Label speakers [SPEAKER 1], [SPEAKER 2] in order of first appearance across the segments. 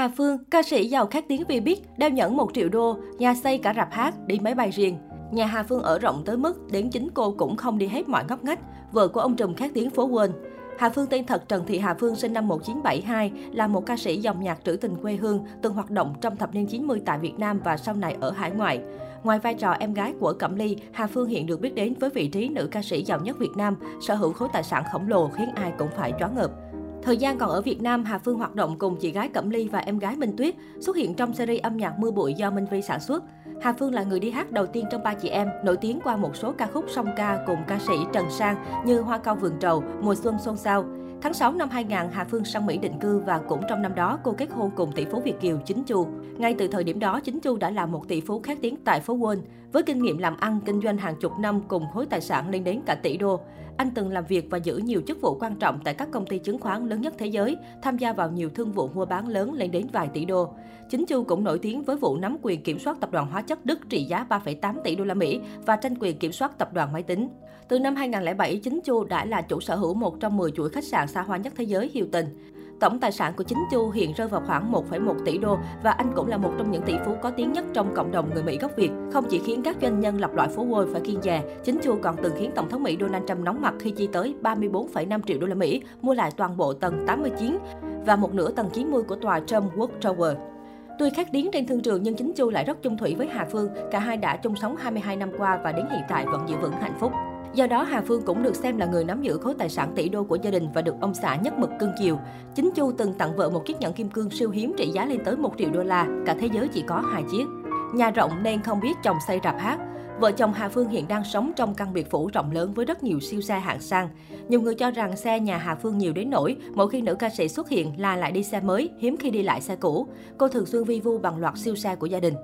[SPEAKER 1] Hà Phương, ca sĩ giàu khét tiếng vì biết, đeo nhẫn 1 triệu đô, nhà xây cả rạp hát, đi máy bay riêng. Nhà Hà Phương ở rộng tới mức đến chính cô cũng không đi hết mọi ngóc ngách, vợ của ông trùm khét tiếng phố quên. Hà Phương tên thật Trần Thị Hà Phương sinh năm 1972, là một ca sĩ dòng nhạc trữ tình quê hương, từng hoạt động trong thập niên 90 tại Việt Nam và sau này ở hải ngoại. Ngoài vai trò em gái của Cẩm Ly, Hà Phương hiện được biết đến với vị trí nữ ca sĩ giàu nhất Việt Nam, sở hữu khối tài sản khổng lồ khiến ai cũng phải choáng ngợp. Thời gian còn ở Việt Nam, Hà Phương hoạt động cùng chị gái Cẩm Ly và em gái Minh Tuyết, xuất hiện trong series âm nhạc Mưa bụi do Minh Vi sản xuất. Hà Phương là người đi hát đầu tiên trong ba chị em, nổi tiếng qua một số ca khúc song ca cùng ca sĩ Trần Sang như Hoa cao vườn trầu, Mùa xuân xôn xao. Tháng 6 năm 2000, Hà Phương sang Mỹ định cư và cũng trong năm đó cô kết hôn cùng tỷ phú Việt Kiều Chính Chu. Ngay từ thời điểm đó, Chính Chu đã là một tỷ phú khét tiếng tại phố Wall. Với kinh nghiệm làm ăn, kinh doanh hàng chục năm cùng khối tài sản lên đến cả tỷ đô. Anh từng làm việc và giữ nhiều chức vụ quan trọng tại các công ty chứng khoán lớn nhất thế giới, tham gia vào nhiều thương vụ mua bán lớn lên đến vài tỷ đô. Chính Chu cũng nổi tiếng với vụ nắm quyền kiểm soát tập đoàn hóa chất Đức trị giá 3,8 tỷ đô la Mỹ và tranh quyền kiểm soát tập đoàn máy tính. Từ năm 2007, Chính Chu đã là chủ sở hữu một trong 10 chuỗi khách sạn xa hoa nhất thế giới Hilton. Tổng tài sản của chính Chu hiện rơi vào khoảng 1,1 tỷ đô và anh cũng là một trong những tỷ phú có tiếng nhất trong cộng đồng người Mỹ gốc Việt. Không chỉ khiến các doanh nhân lập loại phố Wall phải kiên dè, chính Chu còn từng khiến Tổng thống Mỹ Donald Trump nóng mặt khi chi tới 34,5 triệu đô la Mỹ mua lại toàn bộ tầng 89 và một nửa tầng 90 của tòa Trump World Tower. Tuy khác điến trên thương trường nhưng chính Chu lại rất chung thủy với Hà Phương. Cả hai đã chung sống 22 năm qua và đến hiện tại vẫn giữ vững hạnh phúc. Do đó, Hà Phương cũng được xem là người nắm giữ khối tài sản tỷ đô của gia đình và được ông xã nhất mực cưng chiều. Chính Chu từng tặng vợ một chiếc nhẫn kim cương siêu hiếm trị giá lên tới 1 triệu đô la, cả thế giới chỉ có hai chiếc. Nhà rộng nên không biết chồng xây rạp hát. Vợ chồng Hà Phương hiện đang sống trong căn biệt phủ rộng lớn với rất nhiều siêu xe hạng sang. Nhiều người cho rằng xe nhà Hà Phương nhiều đến nỗi mỗi khi nữ ca sĩ xuất hiện là lại đi xe mới, hiếm khi đi lại xe cũ. Cô thường xuyên vi vu bằng loạt siêu xe của gia đình.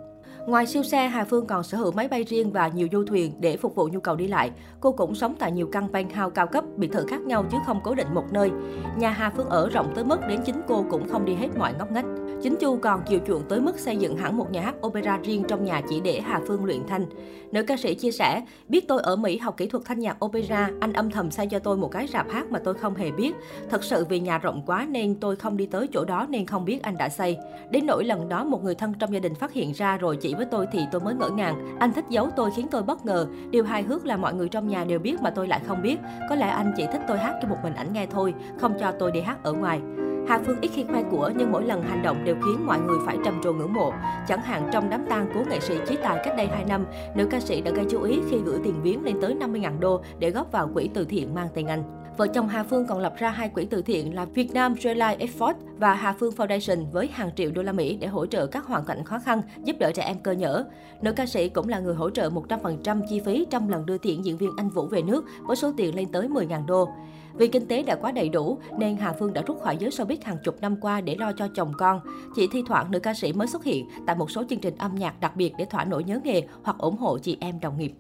[SPEAKER 1] Ngoài siêu xe, Hà Phương còn sở hữu máy bay riêng và nhiều du thuyền để phục vụ nhu cầu đi lại. Cô cũng sống tại nhiều căn penthouse cao cấp, biệt thự khác nhau chứ không cố định một nơi. Nhà Hà Phương ở rộng tới mức đến chính cô cũng không đi hết mọi ngóc ngách. Chính Chu còn chiều chuộng tới mức xây dựng hẳn một nhà hát opera riêng trong nhà chỉ để Hà Phương luyện thanh. Nữ ca sĩ chia sẻ, biết tôi ở Mỹ học kỹ thuật thanh nhạc opera, anh âm thầm xây cho tôi một cái rạp hát mà tôi không hề biết. Thật sự vì nhà rộng quá nên tôi không đi tới chỗ đó nên không biết anh đã xây. Đến nỗi lần đó một người thân trong gia đình phát hiện ra rồi chỉ với tôi thì tôi mới ngỡ ngàng. Anh thích giấu tôi khiến tôi bất ngờ. Điều hài hước là mọi người trong nhà đều biết mà tôi lại không biết. Có lẽ anh chỉ thích tôi hát cho một mình ảnh nghe thôi, không cho tôi đi hát ở ngoài. Hà Phương ít khi khoe của nhưng mỗi lần hành động đều khiến mọi người phải trầm trồ ngưỡng mộ. Chẳng hạn trong đám tang của nghệ sĩ Chí Tài cách đây 2 năm, nữ ca sĩ đã gây chú ý khi gửi tiền viếng lên tới 50.000 đô để góp vào quỹ từ thiện mang tên anh. Vợ chồng Hà Phương còn lập ra hai quỹ từ thiện là Việt Nam Relife Effort và Hà Phương Foundation với hàng triệu đô la Mỹ để hỗ trợ các hoàn cảnh khó khăn, giúp đỡ trẻ em cơ nhở. Nữ ca sĩ cũng là người hỗ trợ 100% chi phí trong lần đưa tiễn diễn viên Anh Vũ về nước với số tiền lên tới 10.000 đô. Vì kinh tế đã quá đầy đủ nên Hà Phương đã rút khỏi giới showbiz hàng chục năm qua để lo cho chồng con. Chỉ thi thoảng nữ ca sĩ mới xuất hiện tại một số chương trình âm nhạc đặc biệt để thỏa nỗi nhớ nghề hoặc ủng hộ chị em đồng nghiệp.